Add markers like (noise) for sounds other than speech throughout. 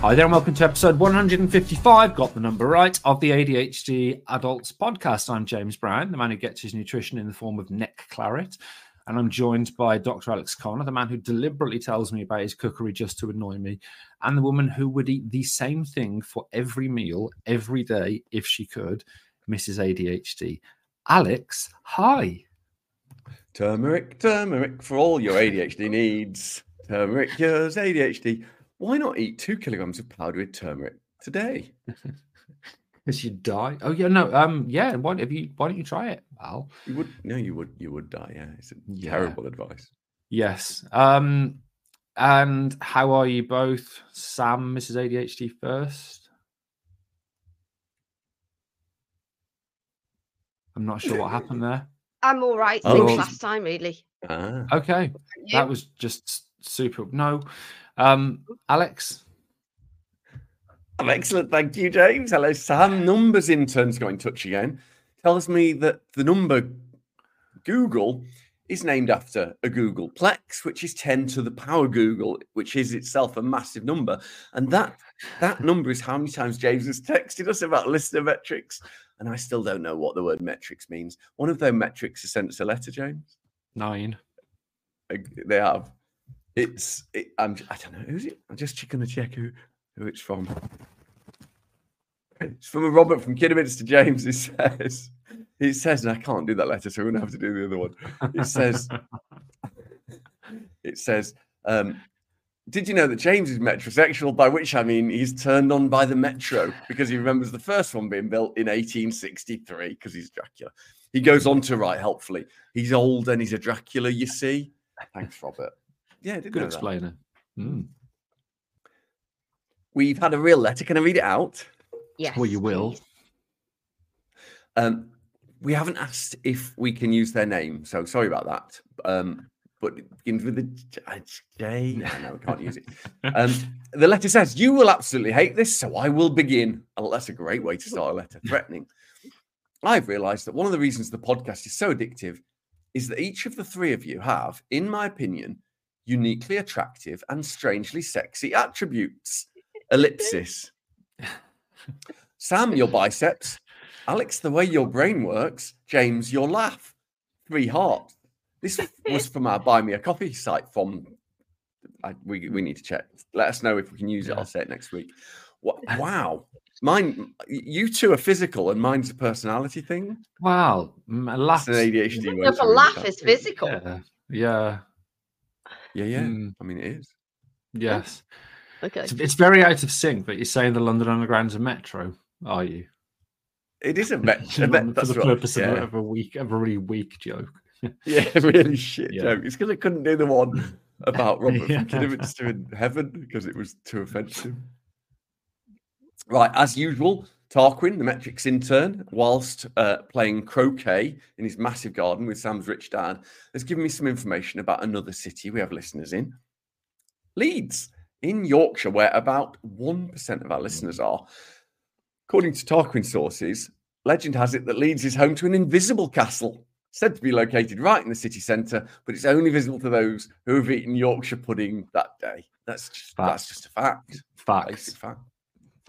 Hi there, and welcome to episode 155, got the number right, of the ADHD Adults podcast. I'm James Brown, the man who gets his nutrition in the form of neck claret. And I'm joined by Dr. Alex Connor, the man who deliberately tells me about his cookery just to annoy me, and the woman who would eat the same thing for every meal, every day, if she could, Mrs. ADHD. Alex, hi. Turmeric, turmeric for all your ADHD needs. Turmeric cures ADHD why not eat two kilograms of powdered turmeric today? (laughs) Because you die. Oh yeah, no. Um, yeah. Why have you? Why don't you try it, Al? You would. No, you would. You would die. Yeah, it's yeah. terrible advice. Yes. Um, and how are you both, Sam, Mrs. ADHD first? I'm not sure what happened there. (laughs) I'm all right. Oh. last time, really. Ah. Okay, that was just super. No, um, Alex. excellent. Thank you, James. Hello, Sam. Numbers intern's got in touch again. Tells me that the number Google is named after a googolplex, which is 10 to the power googol, which is itself a massive number. And that that number is how many times James has texted us about listener metrics. And I still don't know what the word metrics means. One of those metrics has sent us a letter, James. Nine. They have. It's it, I'm I don't know who's it. I'm just to check who who it's from. It's from a Robert from Kidderminster James. It says it says, and I can't do that letter, so we're gonna have to do the other one. It says it says, um, did you know that James is metrosexual? By which I mean he's turned on by the metro because he remembers the first one being built in 1863 because he's Dracula. He goes on to write helpfully. He's old and he's a Dracula, you see. Thanks, Robert. Yeah, good explainer. Mm. We've had a real letter. Can I read it out? Yes. Well, you will. Um, we haven't asked if we can use their name, so sorry about that. Um, but it begins with a J. No, no, we can't use it. (laughs) Um, the letter says, You will absolutely hate this, so I will begin. Oh, that's a great way to start a letter, (laughs) threatening. I've realized that one of the reasons the podcast is so addictive is that each of the three of you have, in my opinion, uniquely attractive and strangely sexy attributes. Ellipsis. Sam, your biceps. Alex, the way your brain works. James, your laugh. Three hearts. This was from our Buy Me a Coffee site. From I, we we need to check. Let us know if we can use it. I'll say it next week. Wow, mine. You two are physical, and mine's a personality thing. Wow, a laugh. It's an ADHD. Way a laugh is physical. Yeah. yeah. Yeah, yeah. Mm. I mean, it is. Yes. Okay. It's, it's, very out of sync, but you're saying the London Underground's a metro, are you? It is a (laughs) metro. for the purpose yeah. of, a weak, a really weak joke. (laughs) yeah, (laughs) really shit yeah. joke. It's because I couldn't do the one about Robert yeah. from Kidderminster in heaven because it was too offensive. Right, as usual, Tarquin, the metrics intern, whilst uh, playing croquet in his massive garden with Sam's rich dad, has given me some information about another city we have listeners in Leeds, in Yorkshire, where about 1% of our listeners are. According to Tarquin sources, legend has it that Leeds is home to an invisible castle, said to be located right in the city centre, but it's only visible to those who have eaten Yorkshire pudding that day. That's just, that's just a fact. Fact. fact.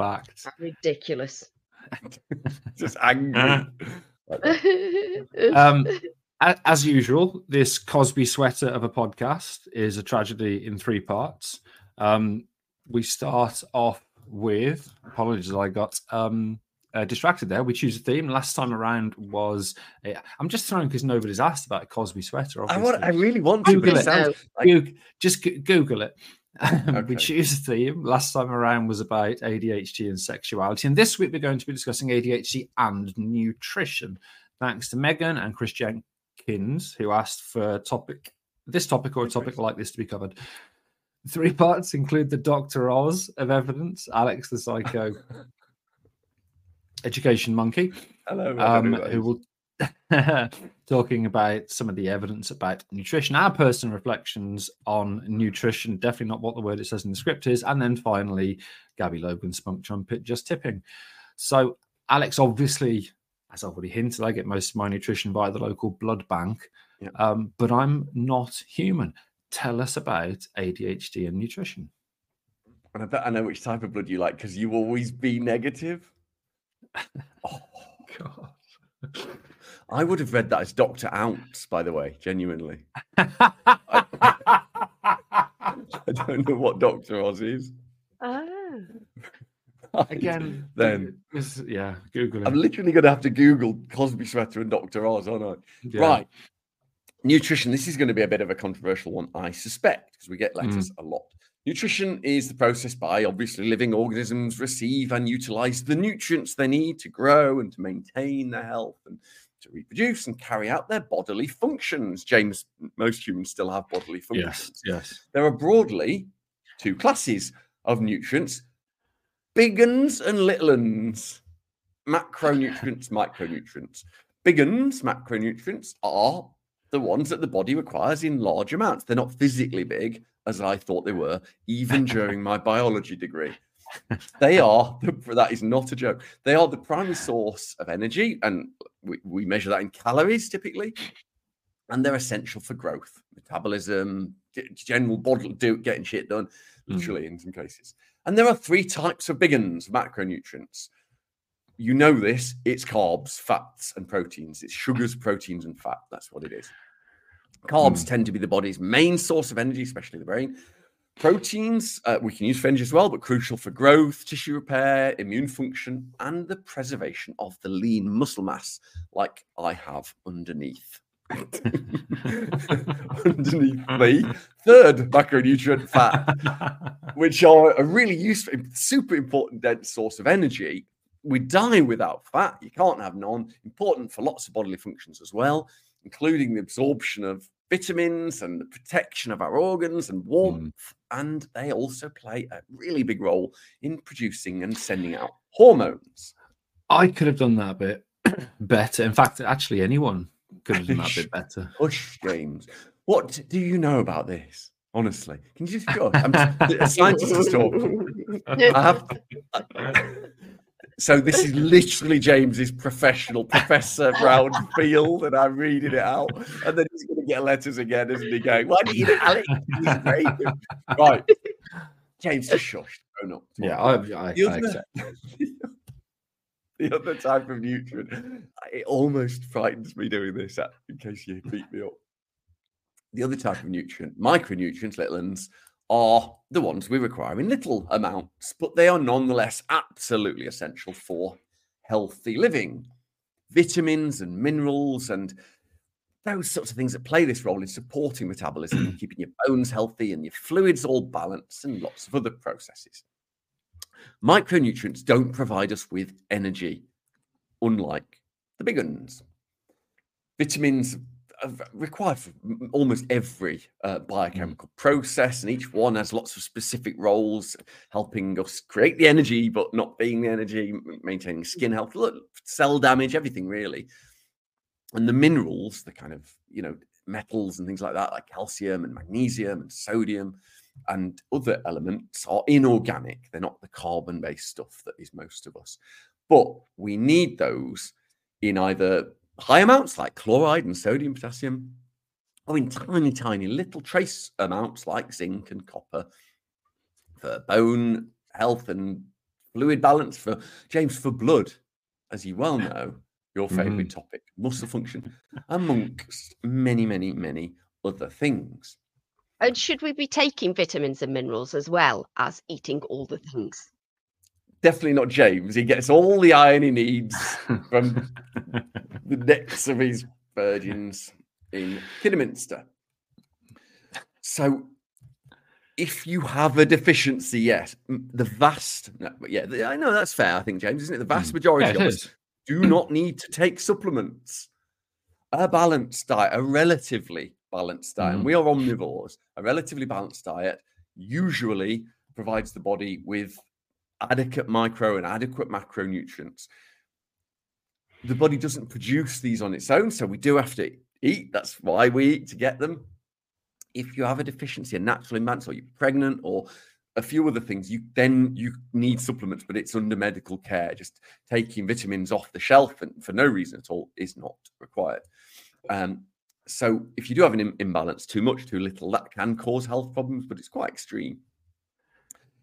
Fact. Ridiculous. (laughs) Just angry. (laughs) um, as usual, this Cosby sweater of a podcast is a tragedy in three parts. Um, we start off with apologies, I got um, uh, distracted there. We choose a theme. Last time around was uh, I'm just throwing because nobody's asked about a Cosby sweater. Obviously. I want. I really want to. Google it. Like... Google, just Google it. (laughs) okay. we choose a theme. Last time around was about ADHD and sexuality. And this week we're going to be discussing ADHD and nutrition. Thanks to Megan and Chris Jenkins, who asked for topic this topic or a topic like this to be covered. Three parts include the Dr. Oz of evidence, Alex the psycho (laughs) education monkey. Hello, um, who will (laughs) talking about some of the evidence about nutrition, our personal reflections on nutrition, definitely not what the word it says in the script is, and then finally, Gabby Logan spunk trumpet just tipping. So, Alex, obviously, as I've already hinted, I get most of my nutrition via the local blood bank, um, but I'm not human. Tell us about ADHD and nutrition. And I bet I know which type of blood you like because you always be negative. (laughs) Oh, God. (laughs) I would have read that as Doctor Ounce, by the way, genuinely. (laughs) I don't know what Doctor Oz is. (laughs) Oh. Again, then yeah, Google I'm literally going to have to Google Cosby sweater and Doctor Oz, aren't I? Yeah. Right. Nutrition. This is going to be a bit of a controversial one, I suspect, because we get letters mm. a lot. Nutrition is the process by obviously living organisms receive and utilize the nutrients they need to grow and to maintain their health and to reproduce and carry out their bodily functions. James, most humans still have bodily functions. Yes, yes. There are broadly two classes of nutrients big uns and little uns. Macronutrients, micronutrients. Big uns, macronutrients, are the ones that the body requires in large amounts. They're not physically big, as I thought they were, even during my (laughs) biology degree. They are, the, that is not a joke. They are the primary source of energy, and we, we measure that in calories typically. And they're essential for growth, metabolism, general body do, getting shit done, Mm. literally in some cases. And there are three types of big uns, macronutrients. You know this, it's carbs, fats, and proteins. It's sugars, proteins, and fat. That's what it is. Carbs tend to be the body's main source of energy, especially the brain. Proteins uh, we can use energy as well, but crucial for growth, tissue repair, immune function, and the preservation of the lean muscle mass, like I have underneath. (laughs) underneath me. Third macronutrient, fat (laughs) which are a really useful, super important dense source of energy. We die without fat. You can't have none. Important for lots of bodily functions as well, including the absorption of vitamins and the protection of our organs and warmth. Mm. And they also play a really big role in producing and sending out hormones. I could have done that a bit (clears throat) better. In fact, actually, anyone could have done that bit (laughs) better. Hush, James. What do you know about this? Honestly, can you just go? I'm just, (laughs) a scientist is talking. I have. (laughs) So this is literally James's professional Professor Brown field, and I'm reading it out, and then he's going to get letters again, isn't he? Going, "Why did you do Alex?" Right, James, just shush. Grown up. Yeah, I, I, The I other- accept. (laughs) the other type of nutrient. It almost frightens me doing this, uh, in case you beat me up. The other type of nutrient, micronutrients, little ones, are the ones we require in little amounts, but they are nonetheless absolutely essential for healthy living. Vitamins and minerals and those sorts of things that play this role in supporting metabolism, (clears throat) keeping your bones healthy and your fluids all balanced, and lots of other processes. Micronutrients don't provide us with energy, unlike the big ones. Vitamins required for almost every uh, biochemical process, and each one has lots of specific roles, helping us create the energy, but not being the energy, maintaining skin health, cell damage, everything really. And the minerals, the kind of you know metals and things like that, like calcium and magnesium and sodium, and other elements are inorganic. They're not the carbon based stuff that is most of us. But we need those in either high amounts like chloride and sodium, potassium, or in tiny, tiny little trace amounts like zinc and copper for bone health and fluid balance, for James, for blood, as you well know, your mm-hmm. favorite topic, muscle function, amongst many, many, many other things. And should we be taking vitamins and minerals as well as eating all the things? Definitely not James. He gets all the iron he needs (laughs) from the necks of his virgins in Kidderminster. So, if you have a deficiency, yes, the vast, no, yeah, the- I know that's fair. I think James, isn't it? The vast Mm. majority Yeah, of us do not need to take supplements. A balanced diet, a relatively balanced diet, and Mhm. we are omnivores. A relatively balanced diet usually provides the body with adequate micro and adequate macronutrients. The body doesn't produce these on its own, so we do have to eat. That's why we eat to get them. If you have a deficiency, a natural imbalance, or you're pregnant, or a few other things, you then you need supplements, but it's under medical care. Just taking vitamins off the shelf and for no reason at all is not required. Um, so if you do have an im- imbalance, too much, too little, that can cause health problems, but it's quite extreme.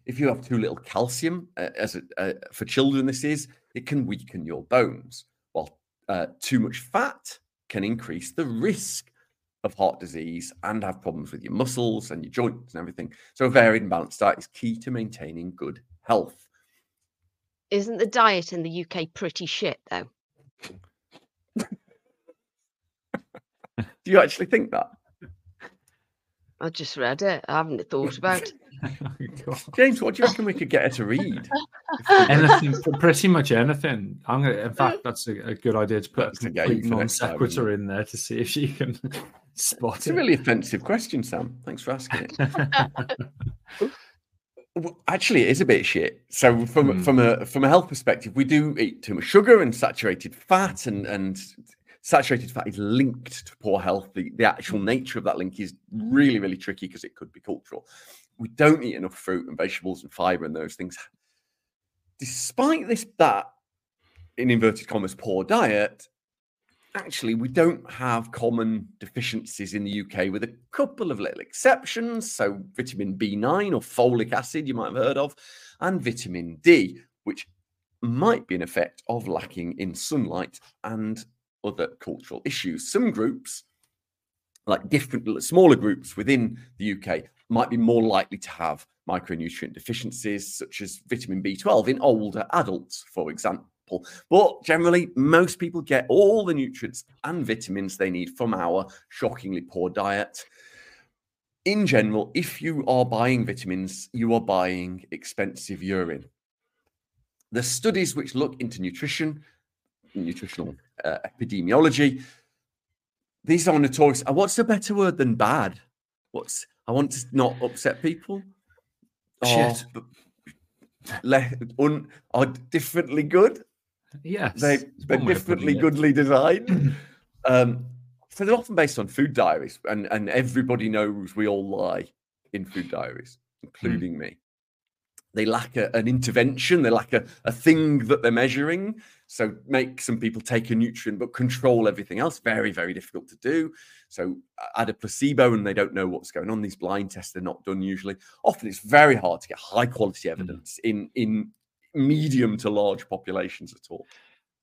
If you have too little calcium, uh, as a, uh, for children, this is it can weaken your bones, while uh, too much fat can increase the risk of heart disease and have problems with your muscles and your joints and everything. So, a varied and balanced diet is key to maintaining good health. Isn't the diet in the UK pretty shit though? (laughs) Do you actually think that? I just read it. I haven't thought about it. James, what do you reckon we could get her to read? (laughs) anything, pretty much anything. I'm gonna. In fact, that's a, a good idea to put That's a complete non next time, isn't sequitur in there to see if she can (laughs) spot it. It's a really offensive question, Sam. Thanks for asking it. (laughs) Actually, it is a bit shit. So, from Hmm. from a from a health perspective, we do eat too much sugar and saturated fat, and and saturated fat is linked to poor health. The the actual nature of that link is really really tricky because it could be cultural. We don't eat enough fruit and vegetables and fiber and those things. Despite this, that in inverted commas, poor diet, actually we don't have common deficiencies in the UK with a couple of little exceptions. So vitamin B9 or folic acid you might have heard of, and vitamin D, which might be an effect of lacking in sunlight and other cultural issues. Some groups, like different smaller groups within the UK, might be more likely to have micronutrient deficiencies, such as vitamin B12 in older adults, for example. But generally, most people get all the nutrients and vitamins they need from our shockingly poor diet. In general, if you are buying vitamins, you are buying expensive urine. The studies which look into nutrition, nutritional uh, epidemiology, these are notorious. What's a better word than bad? What's I want to not upset people. Shit. Or, le- un, are differently good. Yes, They, it's they're one way of putting differently goodly designed. (clears throat) um, so they're often based on food diaries, and, and everybody knows we all lie in food diaries, including me. They lack a, an intervention, they lack a, a thing that they're measuring. So make some people take a nutrient but control everything else. Very, very difficult to do. So add a placebo and they don't know what's going on. These blind tests are not done usually. Often it's very hard to get high quality evidence in in medium to large populations at all.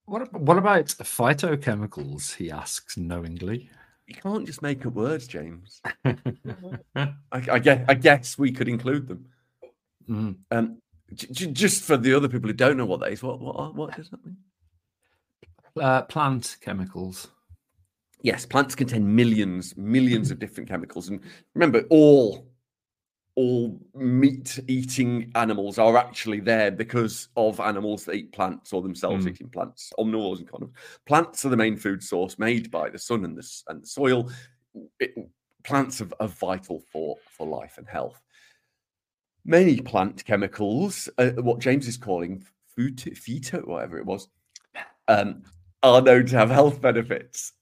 What, what about phytochemicals? He asks knowingly. You can't just make up words, James. (laughs) I, I guess I guess we could include them. Mm. Um, j- j- just for the other people who don't know what that is, what what what does that mean? Uh, plant chemicals. Yes, plants contain millions, millions of different chemicals, and remember, all all meat-eating animals are actually there because of animals that eat plants or themselves Mm. eating plants. Omnivores and carnivores. Plants are the main food source made by the sun and the and the soil. It- plants are, are vital for for life and health. Many plant chemicals, uh, what James is calling food phyto, whatever it was, um, are known to have health benefits.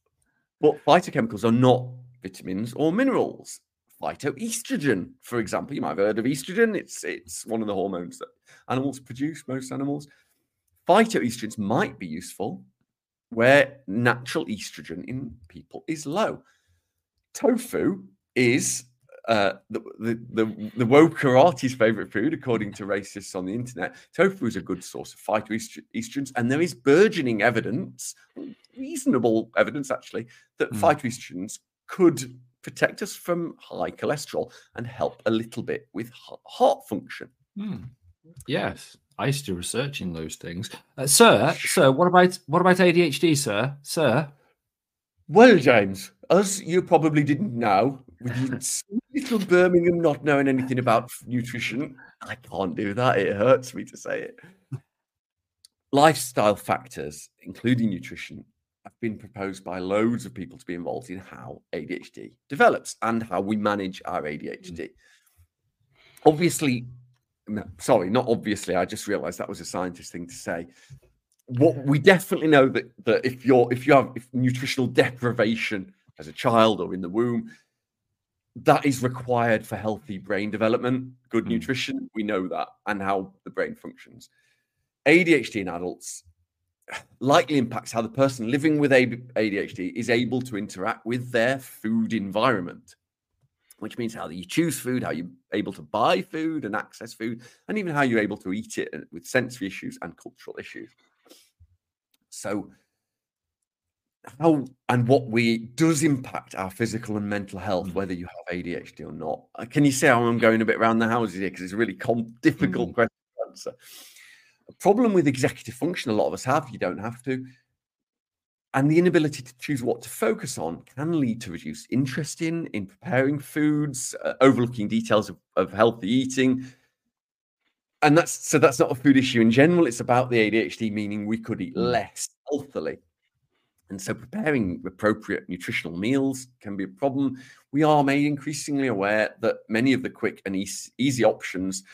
But phytochemicals are not vitamins or minerals. Phytoestrogen, for example, you might have heard of estrogen. It's it's one of the hormones that animals produce, most animals. Phytoestrogens might be useful where natural estrogen in people is low. Tofu is uh, the, the, the, the woke karate's favorite food, according to racists on the internet. Tofu is a good source of phytoestrogens, and there is burgeoning evidence, reasonable evidence actually, that Hmm. phytoestrogens could protect us from high cholesterol and help a little bit with heart function. Hmm. Yes, I used to research in those things. Uh, sir, sir, what about what about ADHD, sir? Sir, Well, James, as you probably didn't know, with sweet little Birmingham not knowing anything about nutrition, I can't do that. It hurts me to say it. Lifestyle factors, including nutrition, have been proposed by loads of people to be involved in how ADHD develops and how we manage our ADHD. Mm. Obviously, no, sorry, not obviously. I just realized that was a scientist thing to say what we definitely know that that if you're if you have if nutritional deprivation as a child or in the womb that is required for healthy brain development good Mm. nutrition we know that and how the brain functions adhd in adults (sighs) likely impacts how the person living with adhd is able to interact with their food environment which means how you choose food, how you're able to buy food and access food, and even how you're able to eat it uh, with sensory issues and cultural issues. So, how and what we does impact our physical and mental health, Mm. whether you have ADHD or not. Uh, Can you see how I'm going a bit around the houses here? Because it's a really com- difficult Mm. question to answer. A problem with executive function, a lot of us have, you don't have to. And the inability to choose what to focus on can lead to reduced interest in in preparing foods, uh, overlooking details of, of healthy eating. And that's so that's not a food issue in general. It's about the ADHD, meaning we could eat Mm. less healthily. And so preparing appropriate nutritional meals can be a problem. We are made increasingly aware that many of the quick and eas- easy options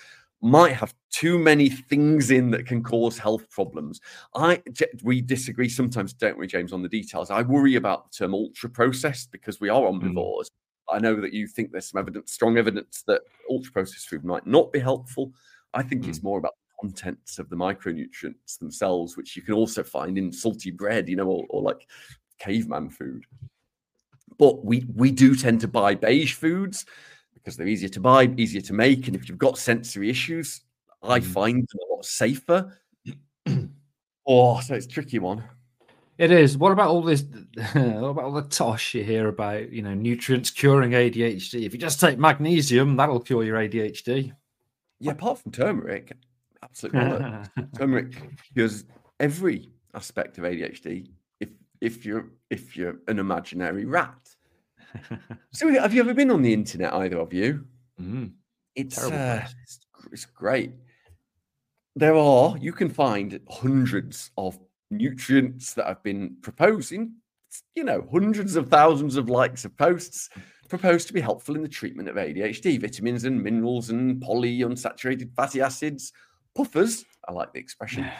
might have too many things in that can cause health problems. I we disagree sometimes, don't we, James, on the details. I worry about the term ultra processed because we are mm. omnivores. I know that you think there's some evidence, strong evidence that ultra processed food might not be helpful. I think it's mm. more about contents of the micronutrients themselves, which you can also find in salty bread, you know, or, or like caveman food. But we we do tend to buy beige foods because they're easier to buy, easier to make, and if you've got sensory issues, I Mm. find them a lot safer. (clears throat) oh, so it's a tricky one. It is. What about all this? (laughs) What about all the tosh you hear about? You know, nutrients curing ADHD. If you just take magnesium, that'll cure your ADHD. Yeah, apart from turmeric, absolutely. bollocks. turmeric cures every aspect of ADHD. If if you're if you're an imaginary rat. (laughs) So have you ever been on the internet, either of you? Mm, It's Terrible uh, it's, it's great. There are you can find hundreds of nutrients that have been proposing, you know, hundreds of thousands of likes of posts proposed to be helpful in the treatment of ADHD, vitamins and minerals and polyunsaturated fatty acids, puffers. I like the expression.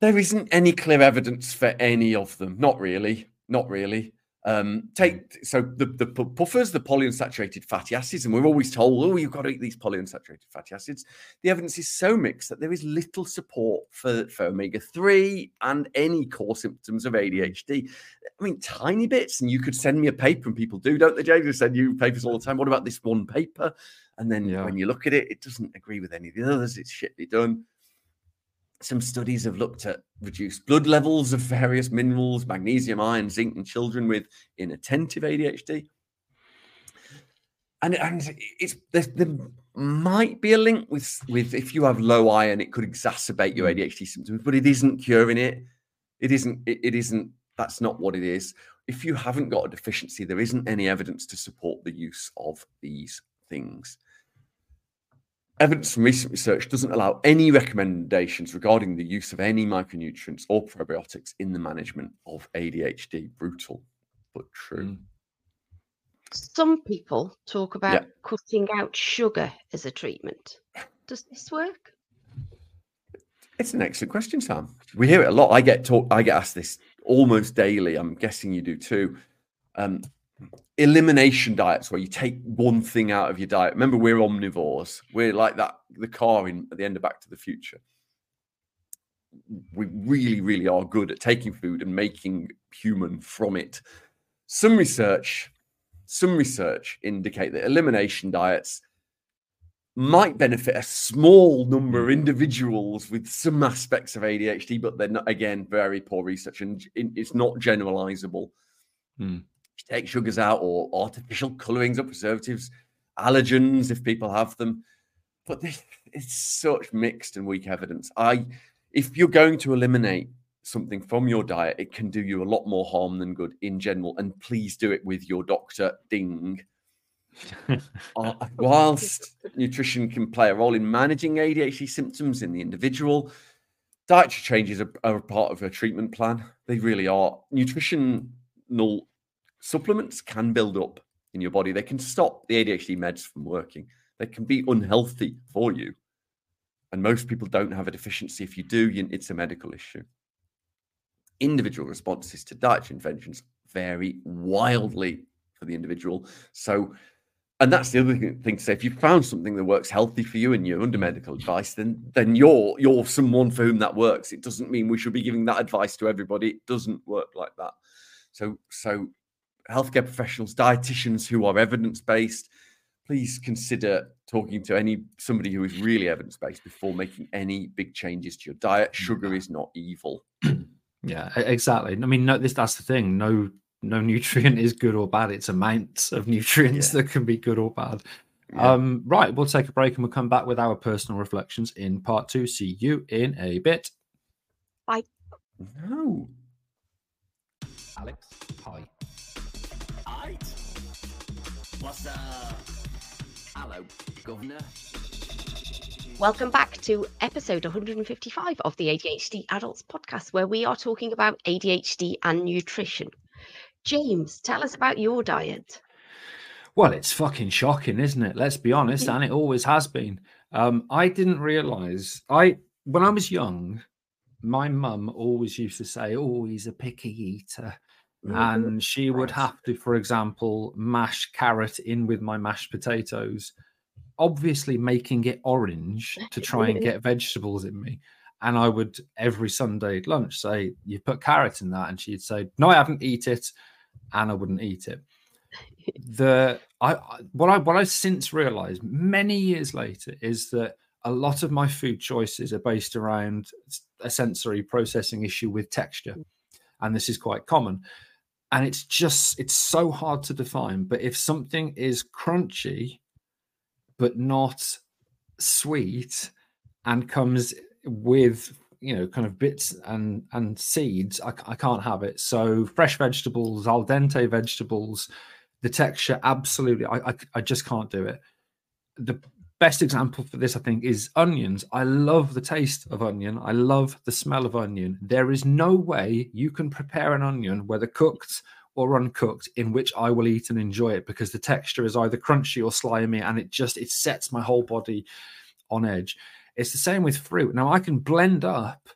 There isn't any clear evidence for any of them. Not really. Not really. Um, take so the, the puffers, the polyunsaturated fatty acids, and we're always told, oh, you've got to eat these polyunsaturated fatty acids. The evidence is so mixed that there is little support for, for omega 3 and any core symptoms of ADHD. I mean, tiny bits, and you could send me a paper, and people do, don't they, James? They send you papers all the time. What about this one paper? And then Yeah. when you look at it, it doesn't agree with any of the others. It's shitly done. Some studies have looked at reduced blood levels of various minerals, magnesium, iron, zinc in children with inattentive ADHD. And, and it's there, there might be a link with with if you have low iron, it could exacerbate your mm. ADHD symptoms, but it isn't curing it. It isn't. It, it isn't. That's not what it is. If you haven't got a deficiency, there isn't any evidence to support the use of these things. Evidence from recent research doesn't allow any recommendations regarding the use of any micronutrients or probiotics in the management of ADHD. Brutal, but true. Mm. Some people talk about cutting out sugar as a treatment. Does this work? It's an excellent question, Sam. We hear it a lot. I get talk, I get asked this almost daily. I'm guessing you do too. Um, elimination diets where you take one thing out of your diet. Remember, we're omnivores. We're like that the car in at the end of Back to the Future. We really, really are good at taking food and making human from it. Some research, some research indicate that elimination diets might benefit a small number of individuals with some aspects of ADHD, but they're not, again, very poor research and it's not generalizable. Hmm. Take sugars out or artificial (laughs) colorings or preservatives, allergens if people have them. But this, it's such mixed and weak evidence. I, if you're going to eliminate something from your diet, it can do you a lot more harm than good in general. And please do it with your doctor. Ding. (laughs) Uh, whilst nutrition can play a role in managing ADHD symptoms in the individual, dietary changes are, are a part of a treatment plan. They really are. Nutritional supplements can build up in your body. They can stop the ADHD meds from working. They can be unhealthy for you. And most people don't have a deficiency. If you do, it's a medical issue. Individual responses to dietary interventions vary wildly for the individual. So, and that's the other thing, thing to say. If you found something that works healthy for you and you're under medical advice, then then you're you're someone for whom that works. It doesn't mean we should be giving that advice to everybody. It doesn't work like that. So so healthcare professionals, dietitians who are evidence based, please consider talking to any somebody who is really evidence based before making any big changes to your diet. Sugar is not evil. (clears throat) Yeah, exactly. I mean, no, this that's the thing. No, no nutrient (laughs) is good or bad. It's amounts of nutrients yeah. that can be good or bad. Yeah. Um, right, we'll take a break and we'll come back with our personal reflections in part two. See you in a bit. Bye. No. Alex, hi. Hi. What's up? Hello, Governor. Welcome back to episode 155 of the ADHD Adults podcast, where we are talking about ADHD and nutrition. James, tell us about your diet. Well, it's fucking shocking, isn't it? Let's be honest, and it always has been. Um, I didn't realize I when I was young, my mum always used to say, "Oh, he's a picky eater,". And she would have to, for example, mash carrot in with my mashed potatoes obviously making it orange to (laughs) try and get vegetables in me. And I would every Sunday at lunch say, You put carrot in that. And she'd say, No, I haven't eat it. And I wouldn't eat it. The I what I what I since realized many years later is that a lot of my food choices are based around a sensory processing issue with texture. Mm. And this is quite common. And it's just it's so hard to define. But if something is crunchy but not sweet and comes with you know kind of bits and and seeds I, I can't have it so fresh vegetables al dente vegetables the texture absolutely I, I, I just can't do it the best example for this i think is onions i love the taste of onion i love the smell of onion there is no way you can prepare an onion whether cooked or uncooked in which I will eat and enjoy it because the texture is either crunchy or slimy and it just it sets my whole body on edge. It's the same with fruit. Now I can blend up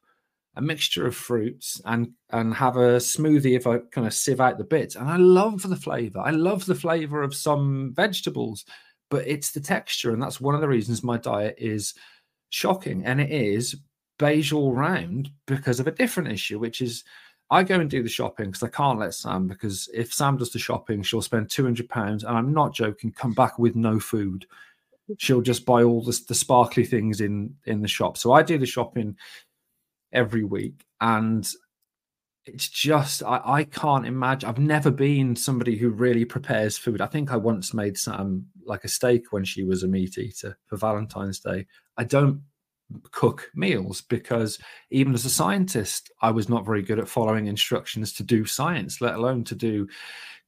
a mixture of fruits and and have a smoothie if I kind of sieve out the bits. And I love the flavor. I love the flavor of some vegetables, but it's the texture, and that's one of the reasons my diet is shocking. And it is beige all round because of a different issue, which is I go and do the shopping because I can't let Sam because if Sam does the shopping, she'll spend two hundred pounds, and I'm not joking. Come back with no food. She'll just buy all the, the sparkly things in in the shop. So I do the shopping every week, and it's just I, I can't imagine. I've never been somebody who really prepares food. I think I once made Sam like a steak when she was a meat eater for Valentine's Day. I don't cook meals because even as a scientist, I was not very good at following instructions to do science, let alone to do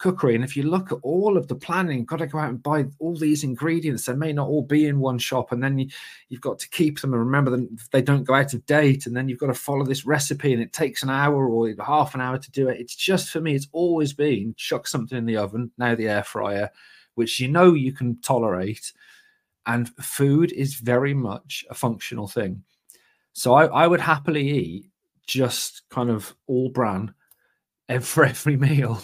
cookery. And if you look at all of the planning, got to go out and buy all these ingredients. They may not all be in one shop, and then you, have got to keep them and remember them. They don't go out of date, and then you've got to follow this recipe, and it takes an hour or half an hour to do it. It's just for me. It's always been chuck something in the oven, now the air fryer, which you know you can tolerate and food is very much a functional thing. So I, I would happily eat just kind of all bran for (laughs) every meal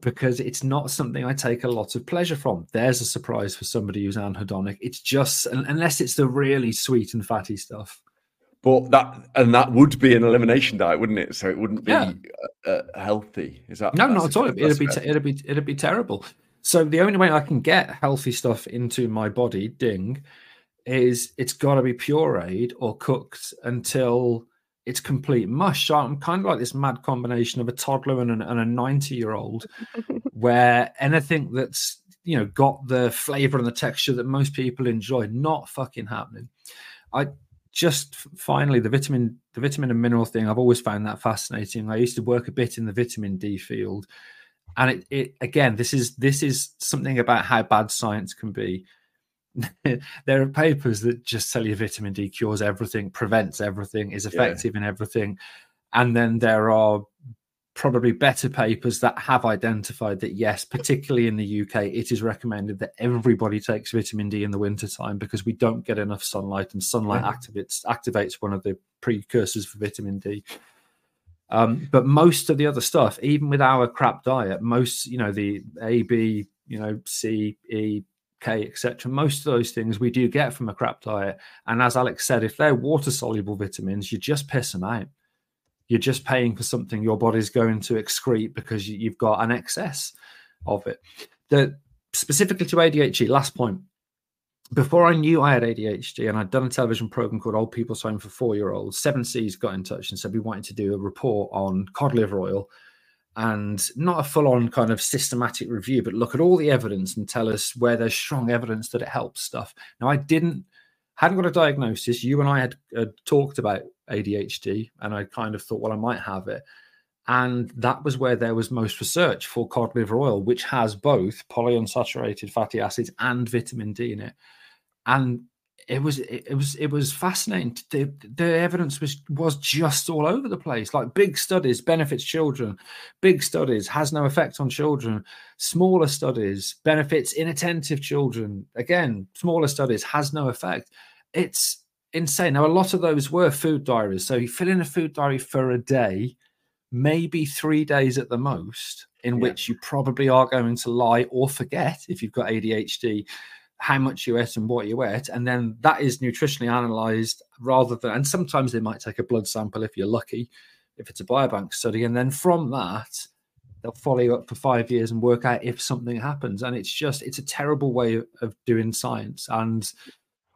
because it's not something I take a lot of pleasure from. There's a surprise for somebody who's anhedonic. It's just unless it's the really sweet and fatty stuff. But that and that would be an elimination diet, wouldn't it? So it wouldn't be yeah. uh, uh, healthy. Is that no, not at all. It'd be it'd be it'd be terrible. So the only way I can get healthy stuff into my body, ding, is it's got to be pureed or cooked until it's complete mush. So I'm kind of like this mad combination of a toddler and, an, and a 90 year old, (laughs) where anything that's you know got the flavor and the texture that most people enjoy, not fucking happening. I just finally the vitamin the vitamin and mineral thing. I've always found that fascinating. I used to work a bit in the vitamin D field and it, it again this is this is something about how bad science can be (laughs) there are papers that just tell you vitamin d cures everything prevents everything is effective yeah. in everything. And then there are probably better papers that have identified that yes particularly in the uk it is recommended that everybody takes vitamin d in the wintertime because we don't get enough sunlight and sunlight activates activates one of the precursors for vitamin d. Um, but most of the other stuff, even with our crap diet, most you know the A, B, you know C, E, K, etc. Most of those things we do get from a crap diet. And as Alex said, if they're water soluble vitamins, you just piss them out. You're just paying for something your body's going to excrete because you've got an excess. of it. The specifically to ADHD. Last point. Before I knew I had ADHD, and I'd done a television program called Old People's Home for Four Year Olds, Seven Seas got in touch and said we wanted to do a report on cod liver oil and not a full on kind of systematic review, but look at all the evidence and tell us where there's strong evidence that it helps stuff. Now, I didn't, hadn't got a diagnosis. You and I had, had talked about ADHD, and I kind of thought, well, I might have it. And that was where there was most research for cod liver oil, which has both polyunsaturated fatty acids and vitamin D in it. And it was it was it was fascinating. The, the evidence was was just all over the place. Like big studies benefits children, big studies has no effect on children. Smaller studies benefits inattentive children. Again, smaller studies has no effect. It's insane. Now a lot of those were food diaries. So you fill in a food diary for a day, maybe three days at the most, in Yeah. which you probably are going to lie or forget if you've got ADHD how much you ate and what you ate, and then that is nutritionally analyzed rather than. And sometimes they might take a blood sample if you're lucky, if it's a biobank study, and then from that they'll follow you up for five years and work out if something happens. And it's just it's a terrible way of, of doing science, and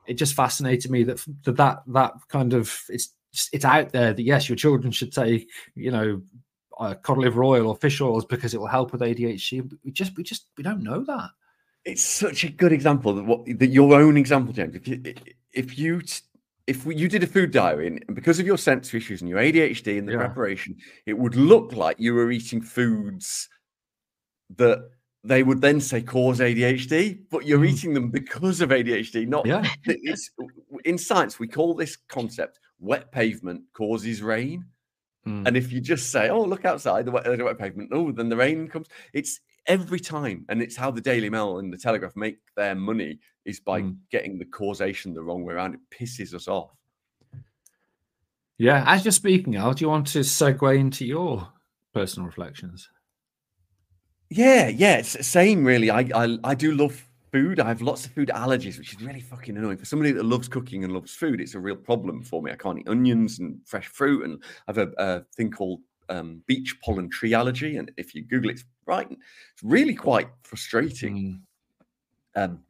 it just fascinated me that that that, that kind of it's it's out there that yes, your children should take you know uh, cod liver oil or fish oils because it will help with ADHD. We just we just we don't know that. It's such a good example that what that your own example, James. If you if you if we, you did a food diary and because of your sensory issues and your ADHD and the Yeah. preparation, it would look like you were eating foods that they would then say cause ADHD, but you're Mm. eating them because of ADHD. Not Yeah. (laughs) it's in science we call this concept wet pavement causes rain. Mm. And if you just say, "Oh, look outside the wet, the wet pavement," oh, then the rain comes. It's every time, and it's how the Daily Mail and the Telegraph make their money is by Mm. getting the causation the wrong way around. It pisses us off. Yeah, as you're speaking, Al, do you want to segue into your personal reflections? Yeah, yeah, it's the same really. I, I I do love food. I have lots of food allergies, which is really fucking annoying. For somebody that loves cooking and loves food, it's a real problem for me. I can't eat onions and fresh fruit, and I have a, a thing called um, beech pollen tree allergy. And if you Google it, it's right, it's really quite frustrating. Mm. um,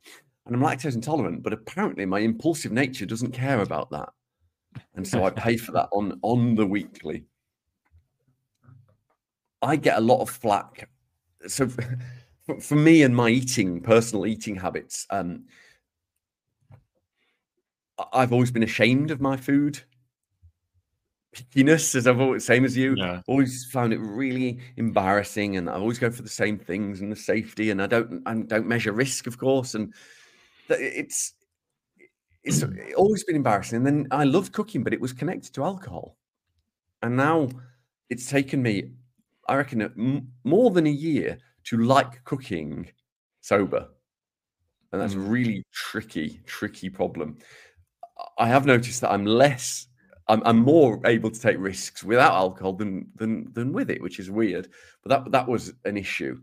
and I'm lactose intolerant, but apparently my impulsive nature doesn't care about that, and so I (laughs) pay for that on on the weekly. I get a lot of flack. So (laughs) for, for me and my eating, personal eating habits, um, I've always been ashamed of my food pickiness, as I've always same as you? Yeah. always found it really embarrassing and I always go for the same things and the safety and I don't I don't measure risk of course and it's it's always been embarrassing and then I loved cooking but it was connected to alcohol. And now it's taken me I reckon more than a year to like cooking sober. And that's a really tricky tricky problem. I have noticed that I'm less I'm, I'm more able to take risks without alcohol than than than with it, which is weird. But that that was an issue.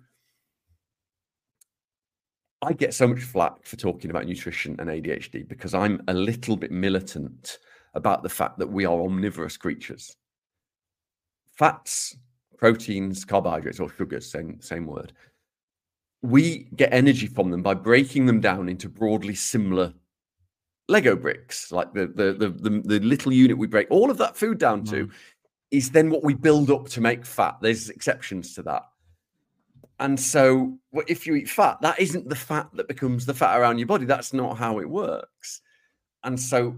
I get so much flack for talking about nutrition and ADHD because I'm a little bit militant about the fact that we are omnivorous creatures. Fats, proteins, carbohydrates, or sugars, same same word. We get energy from them by breaking them down into broadly similar Lego bricks, like the the the the, the little unit we break all of that food down to, mm. is then what we build up to make fat. There's exceptions to that. And so, if you eat fat, that isn't the fat that becomes the fat around your body. That's not how it works. And so,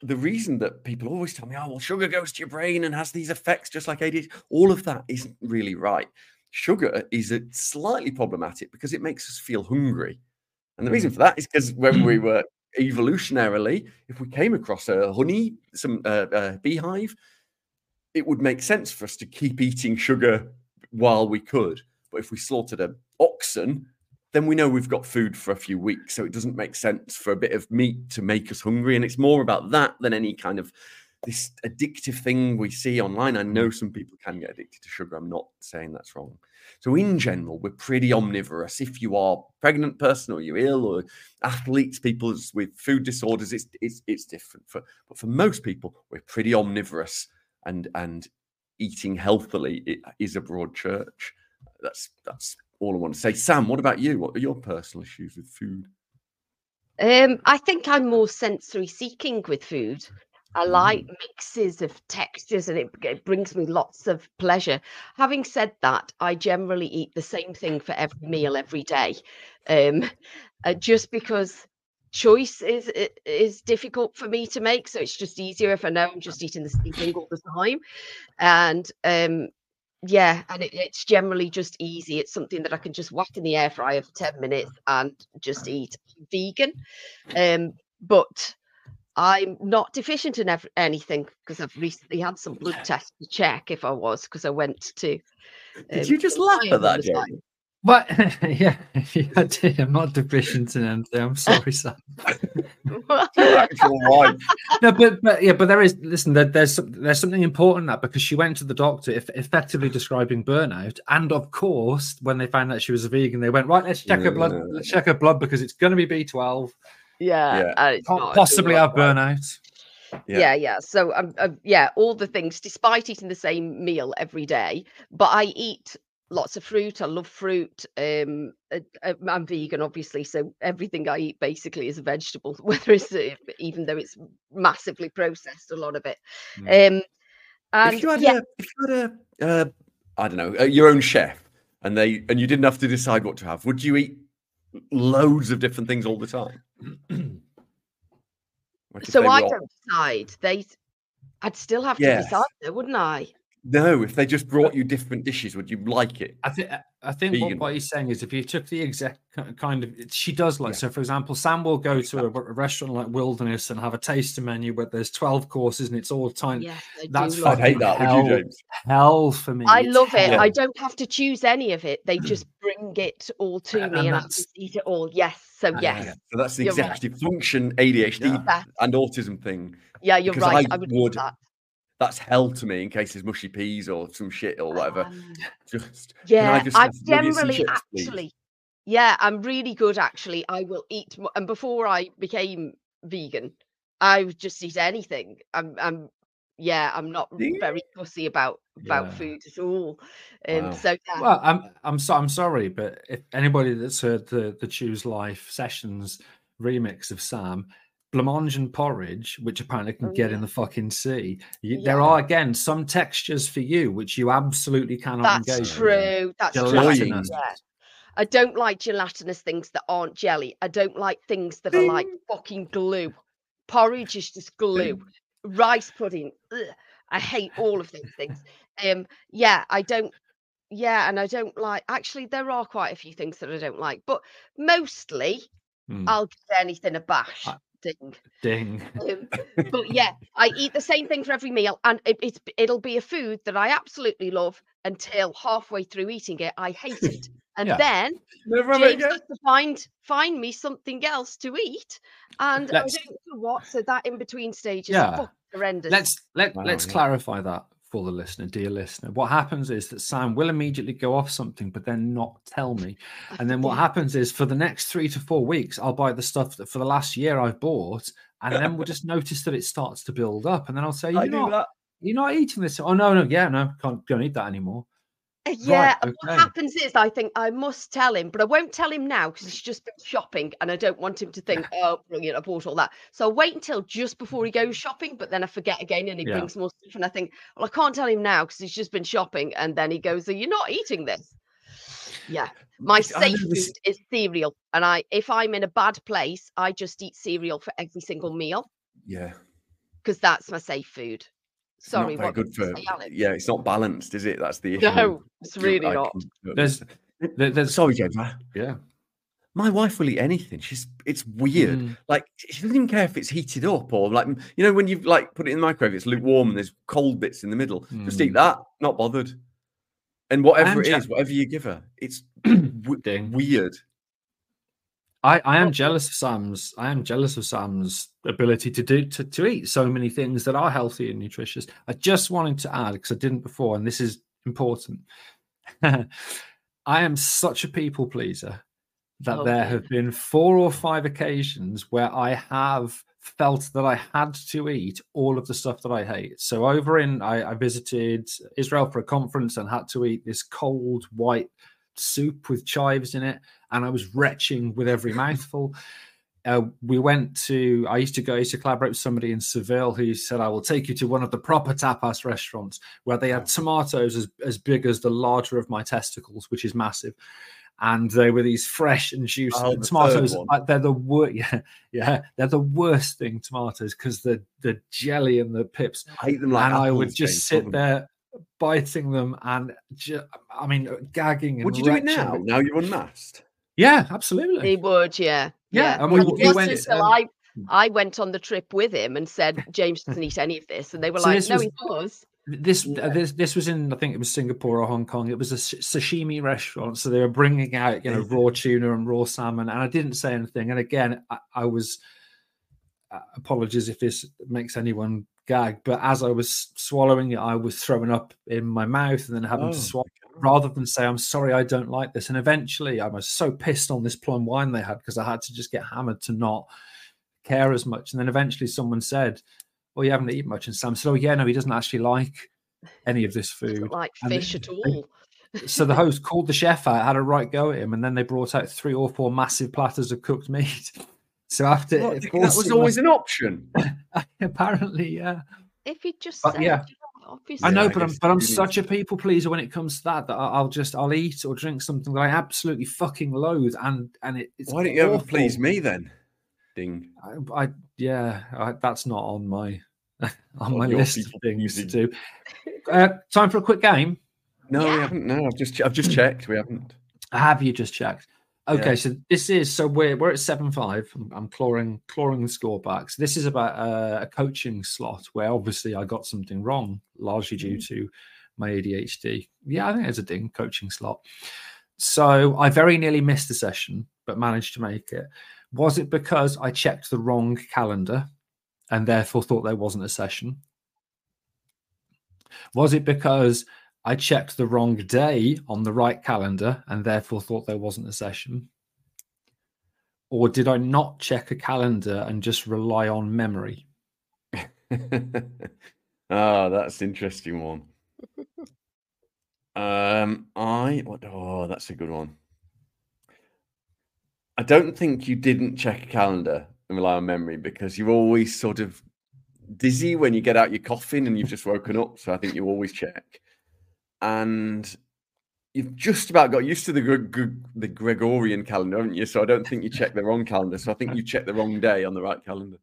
the reason that people always tell me, oh, well, sugar goes to your brain and has these effects just like ADHD, all of that isn't really right. Sugar is a slightly problematic because it makes us feel hungry. And the reason mm. for that is because when we (clears throat) were evolutionarily, if we came across a honey, some uh, uh, beehive, it would make sense for us to keep eating sugar while we could. But if we slaughtered a oxen, then we know we've got food for a few weeks. So it doesn't make sense for a bit of meat to make us hungry. And it's more about that than any kind of this addictive thing we see online. I know some people can get addicted to sugar. I'm not saying that's wrong. So in general, we're pretty omnivorous. If you are pregnant person or you're ill or athletes, people with food disorders, it's it's it's different. For but for most people, we're pretty omnivorous and and eating healthily is a broad church. That's that's all I want to say. Sam, what about you? What are your personal issues with food? Um, I think I'm more sensory seeking with food. I like mixes of textures and it, it brings me lots of pleasure. Having said that, I generally eat the same thing for every meal every day. Um, uh, just because choice is is difficult for me to make, so it's just easier if I know I'm just eating the same thing all the time. And um, yeah, and it, it's generally just easy. It's something that I can just whack in the air fryer for 10 minutes and just eat. I'm vegan. Um, but I'm not deficient in ev- anything because I've recently had some blood tests to check if I was because I went to. Did um, you just laugh at that, the Jane? But yeah, (laughs) yeah, I did. I'm not deficient in anything. I'm sorry, Sam. (laughs) Your. No, but but yeah, but there is. Listen, there, there's there's something important in that because she went to the doctor, if, effectively describing burnout, and of course, when they found out she was a vegan, they went right. Let's check her blood. Let's check her blood because it's going to be B12. Yeah, Yeah. and it's po- not, Possibly have burnout. Yeah. yeah yeah so um, uh, yeah all the things despite eating the same meal every day but i eat lots of fruit i love fruit um uh, uh, i'm vegan obviously so everything i eat basically is a vegetable (laughs) whether it's uh, even though it's massively processed a lot of it um and if you had yeah a, if you had a, uh, I don't know, uh, your own chef, and they and you didn't have to decide what to have, would you eat loads of different things all the time? So i don't decide they i'd still have Yes. to decide though wouldn't i No, if they just brought you different dishes, would you like it? I think I think what, Vegan. what he's saying is if you took the exact kind of she does like Yeah. so for example Sam will go to a, a restaurant like Wilderness and have a tasting menu where there's 12 courses and it's all time yes I that's do I'd love fucking hate that. hell. Would you, James? hell for me. I love it. hell. I don't have to choose any of it. They just (clears throat) bring it all to And me and I that's- just eat it all. Yes. So yes. yeah. So that's the You're right. executive function ADHD Yeah. and autism thing. Yeah, you're because right. I I, would, would that. That's hell to me in case there's mushy peas or some shit or whatever. Um, (laughs) Just yeah, just I have generally chips, please? actually, yeah, I'm really good actually. I will eat, and before I became vegan, I would just eat anything. I'm, I'm, yeah, I'm not very fussy about about Yeah. food at all. Um, Wow. so yeah, Well, I'm I'm so I'm sorry, but if anybody that's heard the the Choose Life sessions remix of Sam, blancmange and porridge, which apparently can Oh, get in the fucking sea, you, there are again some textures for you which you absolutely cannot that's engage. with. true. That's true. Gelatinous. Yeah. I don't like gelatinous things that aren't jelly. I don't like things that are like fucking glue. Porridge is just glue. Rice pudding. ugh, I hate all of those things. Um, yeah, I don't. Yeah, and I don't like. Actually, there are quite a few things that I don't like, but mostly Hmm, I'll give anything a bash. I- Ding. ding. Um, (laughs) but yeah, I eat the same thing for every meal, and it, it's it'll be a food that I absolutely love until halfway through eating it, I hate it, (laughs) and Yeah. then Never have James again. has to find find me something else to eat, and Let's- I don't know what. So that in between stage is Yeah. fucking horrendous. Let's let Wow, let's yeah. clarify that for the listener, dear listener. What happens is that Sam will immediately go off something, but then not tell me. And then what happens is for the next three to four weeks, I'll buy the stuff that for the last year I've bought, and then we'll just notice that it starts to build up, and then I'll say, "You're not, you're not eating this." Oh no, no, yeah, no, can't don't eat that anymore. Uh, Yeah, and okay. what happens is I think I must tell him, but I won't tell him now because he's just been shopping and I don't want him to think, (laughs) oh, brilliant, I bought all that. So I'll wait until just before he goes shopping, but then I forget again and he Yeah. brings more stuff. And I think, well, I can't tell him now because he's just been shopping. And then he goes, Are you not eating this? Yeah. My safe food is cereal. And I if I'm in a bad place, I just eat cereal for every single meal Yeah. because that's my safe food. It's not Sorry, very what good for. say, Alex? Yeah, it's not balanced, is it? That's the issue. No, it's really I not. can- There's, (laughs) there- there's, Sorry, James. I- yeah, My wife will eat anything. She's it's weird. Mm. Like she doesn't even care if it's heated up or like you know when you like put it in the microwave, it's lukewarm and there's cold bits in the middle. Just eat Mm. that. Not bothered. And whatever am it ja- is, whatever you give her, it's (clears throat) w- weird. I, I am jealous of Sam's. I am jealous of Sam's ability to do to, to eat so many things that are healthy and nutritious. I just wanted to add because I didn't before, and this is important. (laughs) I am such a people pleaser that Oh, there have been four or five occasions where I have felt that I had to eat all of the stuff that I hate. So over in I, I visited Israel for a conference and had to eat this cold white soup with chives in it, and I was retching with every (laughs) mouthful. Uh, we went to. I used to go. I used to collaborate with somebody in Seville who said, "I will take you to one of the proper tapas restaurants where they had tomatoes as as big as the larger of my testicles, which is massive." And they were these fresh and juicy Oh, the tomatoes. uh, They're the worst. (laughs) Yeah, yeah, they're the worst thing. Tomatoes because the the jelly and the pips I hate them like and I would just sit there biting them and ju- I mean gagging. And Would you do it retching. now? Now you're unmasked. Yeah, absolutely. He would, yeah. Yeah, and we- we went, until um, I I went on the trip with him and said James doesn't eat any of this, and they were So like, this "No, was- he does." This Yeah. uh, this this was in I think it was Singapore or Hong Kong. It was a sashimi restaurant, so they were bringing out you know raw tuna and raw salmon, and I didn't say anything. And again, I, I was uh, apologies if this makes anyone gag, but as I was swallowing it, I was throwing up in my mouth and then having Oh, to swallow. rather than say i'm sorry i don't like this and eventually i was so pissed on this plum wine they had because i had to just get hammered to not care as much and then eventually someone said well you haven't eaten much and sam said oh yeah no he doesn't actually like any of this food like and fish at all. so the (laughs) host called the chef out had a right go at him and then they brought out three or four massive platters of cooked meat so after What, it that was always us- an option. (laughs) apparently yeah If you just But said, yeah. obviously, I know, I but I'm but I'm such a people pleaser when it comes to that that I- I'll just I'll eat or drink something that I absolutely fucking loathe, and and it, it's Why don't you ever please me then? Ding. I, I yeah, I, that's not on my (laughs) on On my list of people things to do. Uh, time for a quick game. No, we haven't. No, I've just I've just checked. We haven't. Have you just checked? Okay, Yeah. so this is so we're we're at seven five. I'm, clawing clawing the score back. So this is about uh, a coaching slot where obviously I got something wrong, largely due to my ADHD. Yeah, I think it's a ding coaching slot. So I very nearly missed the session, but managed to make it. Was it because I checked the wrong calendar and therefore thought there wasn't a session? Was it because I checked the wrong day on the right calendar and therefore thought there wasn't a session? Or did I not check a calendar and just rely on memory? (laughs) Ah, that's an interesting one. Um, I what? Oh, that's a good one. I don't think you didn't check a calendar and rely on memory because you're always sort of dizzy when you get out your coffin and you've just woken up. So I think you always check, and you've just about got used to the Gre- Gre- the Gregorian calendar, haven't you? So I don't think you checked the wrong calendar. So I think you checked the wrong day on the right calendar.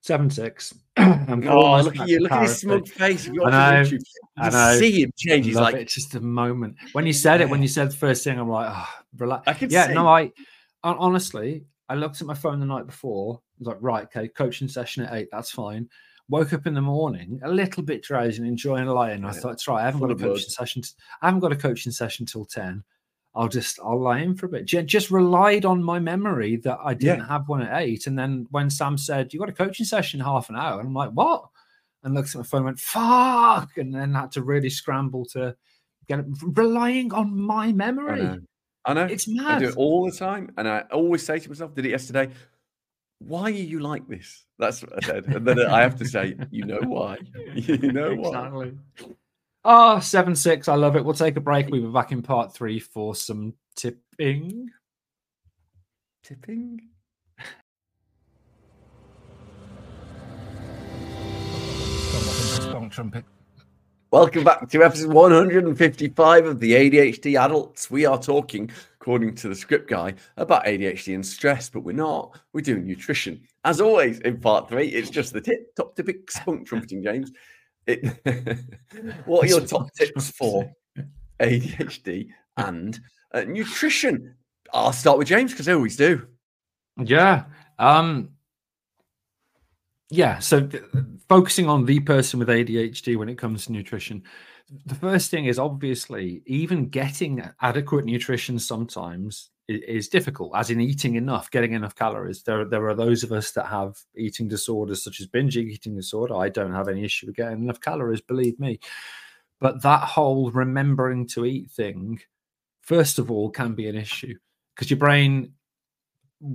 Seven six. (clears throat) I'm Oh, look at you! to Look at his smug face. You I know, YouTube, you I know. see him change. He's like, it, just a moment when you said it. When you said the first thing, I'm like, oh, relax. I can yeah, see. no, I honestly, I looked at my phone the night before. I was like, right, okay, coaching session at eight. That's fine. Woke up in the morning a little bit drowsy and enjoying and I Yeah, thought, it's right. I haven't full got a of blood. coaching session. I haven't got a coaching session till ten. I'll just I'll lie in for a bit. Just relied on my memory that I didn't have one at eight, and then when Sam said you got a coaching session in half an hour, and I'm like, what? And looked at my phone, and went fuck, and then had to really scramble to get it, relying on my I memory. know. I know. It's I mad. do it all the time, and I always say to myself, "Did it yesterday? Why are you like this?" That's what I said, and then I have to say, "You know (laughs) why? (laughs) You know why?" exactly. Oh, seven six. I love it. We'll take a break. We'll be back in part three for some tipping. Tipping. trumpet. Welcome back to episode 155 of the ADHD Adults. We are talking, according to the script guy, about ADHD and stress, but we're not. We're doing nutrition. As always, in part three, it's just the tip, top tip, spunk (laughs) trumpeting, James. It, (laughs) what are your top tips for. ADHD and uh, nutrition? I'll start with James because I always do. Yeah. Um yeah, so th- focusing on the person with ADHD when it comes to nutrition. The first thing is obviously even getting adequate nutrition sometimes is difficult, as in eating enough, getting enough calories. There, there are those of us that have eating disorders such as binge eating disorder. I don't have any issue with getting enough calories, believe me. But that whole remembering to eat thing, first of all, can be an issue because your brain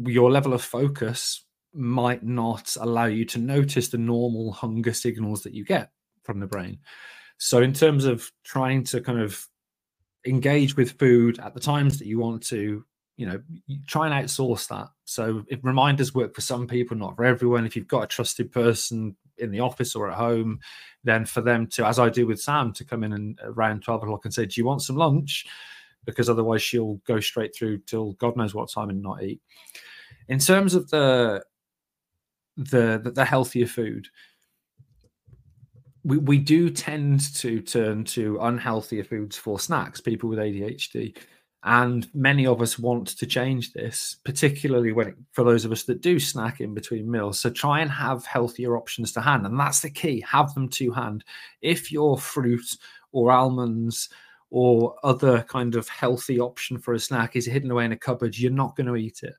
your level of focus might not allow you to notice the normal hunger signals that you get from the brain. So, in terms of trying to kind of engage with food at the times that you want to you know try and outsource that. So if reminders work for some people not for everyone. If you've got a trusted person in the office or at home then for them to as i do with sam to come in and around 12 o'clock and say do you want some lunch? Because otherwise she'll go straight through till god knows what time and not eat. In terms of the the the, the healthier food we, we do tend to turn to unhealthier foods for snacks people with adhd and many of us want to change this particularly when it, for those of us that do snack in between meals. So try and have healthier options to hand and that's the key have them to hand. If your fruit or almonds or other kind of healthy option for a snack is hidden away in a cupboard you're not going to eat it.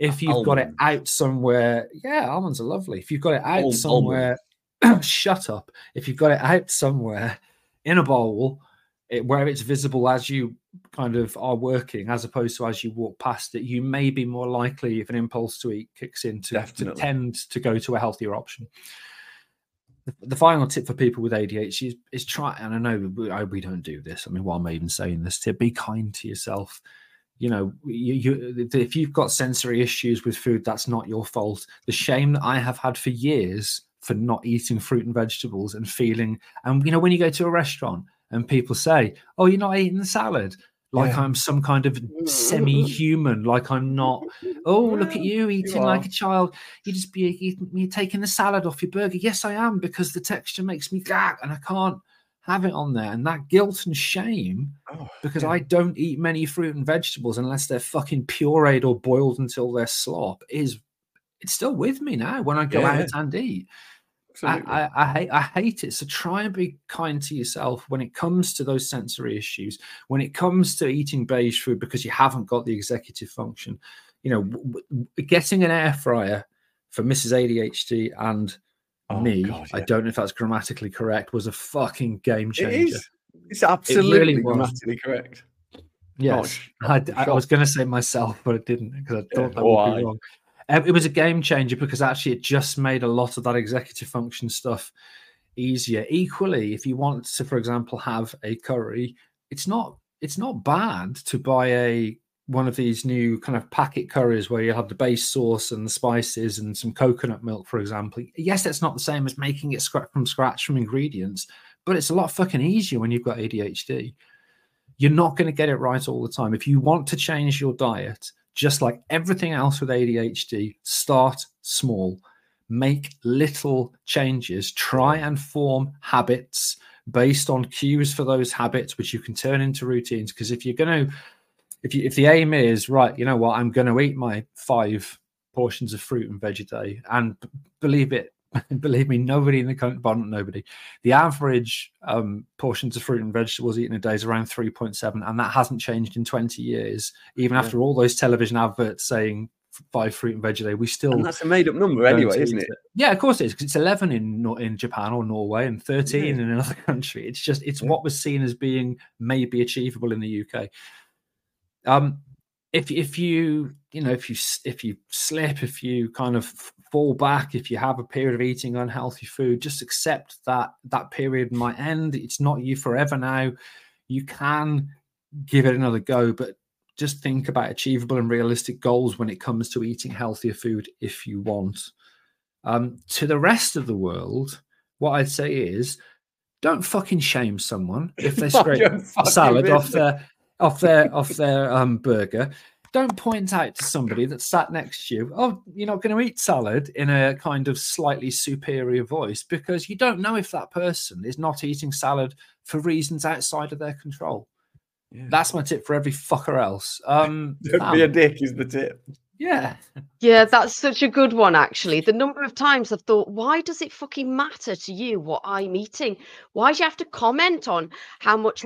If you've got it out somewhere yeah almonds are lovely. If you've got it out somewhere (clears throat) shut up. If you've got it out somewhere in a bowl it, where it's visible as you kind of are working as opposed to as you walk past it you may be more likely if an impulse to eat kicks in to, to tend to go to a healthier option. The, the final tip for people with adhd is, is try and i know we, I, we don't do this. I mean why am i even saying this? To be kind to yourself. You know you, you if you've got sensory issues with food that's not your fault. The shame that i have had for years for not eating fruit and vegetables and feeling and you know when you go to a restaurant and people say oh you're not eating the salad like Yeah. i'm some kind of (laughs) semi-human like i'm not oh look at you eating like a child you just be eating, you're taking the salad off your burger yes i am because the texture makes me gag and i can't have it on there and that guilt and shame Oh, because yeah. I don't eat many fruit and vegetables unless they're fucking pureed or boiled until they're slop. Is it's still with me now when I go Yeah, out and eat. I, absolutely. I, I hate I hate it. So try and be kind to yourself when it comes to those sensory issues. When it comes to eating beige food because you haven't got the executive function, you know, w- w- getting an air fryer for Mrs. ADHD and Oh, me, God, I don't know if that's grammatically correct, was a fucking game changer. is. It's absolutely was. grammatically correct. Yes, Gosh, I, I was going to say myself, but I didn't because I Yeah, thought that would why? be wrong. Um, it was a game changer because actually it just made a lot of that executive function stuff easier. Equally, if you want to, for example, have a curry, it's not it's not bad to buy a one of these new kind of packet curries where you have the base sauce and the spices and some coconut milk, for example. Yes, it's not the same as making it from scratch from ingredients, but it's a lot fucking easier when you've got ADHD you're not going to get it right all the time. If you want to change your diet, just like everything else with ADHD, start small, make little changes, try and form habits based on cues for those habits, which you can turn into routines. Because if you're going to, if you, if the aim is right, you know what, I'm going to eat my five portions of fruit and veg a day, and b- believe it, (laughs) believe me, nobody in the country, well, not nobody, the average um, portions of fruit and vegetables eaten a day is around 3.7 and that hasn't changed in 20 years even Yeah. after all those television adverts saying five fruit and veg a day we still And that's a made up number anyway, isn't it? yeah of course it is because it's 11 in in japan or norway and 13 in another (laughs) country it's just it's Yeah. what was seen as being maybe achievable in the uk um if if you you know if you if you slip if you kind of fall back if you have a period of eating unhealthy food. Just accept that that period might end. It's not you forever now. You can give it another go but just think about achievable and realistic goals when it comes to eating healthier food if you want. Um, to the rest of the world what i'd say is don't fucking shame someone if they (laughs) scrape salad off their off their off their um burger don't point out to somebody that sat next to you oh you're not going to eat salad in a kind of slightly superior voice because you don't know if that person is not eating salad for reasons outside of their control Yeah. that's my tip for every fucker else um Don't be a dick is the tip. Yeah (laughs) Yeah, that's such a good one, actually. The number of times I've thought, why does it fucking matter to you what I'm eating? Why do you have to comment on how much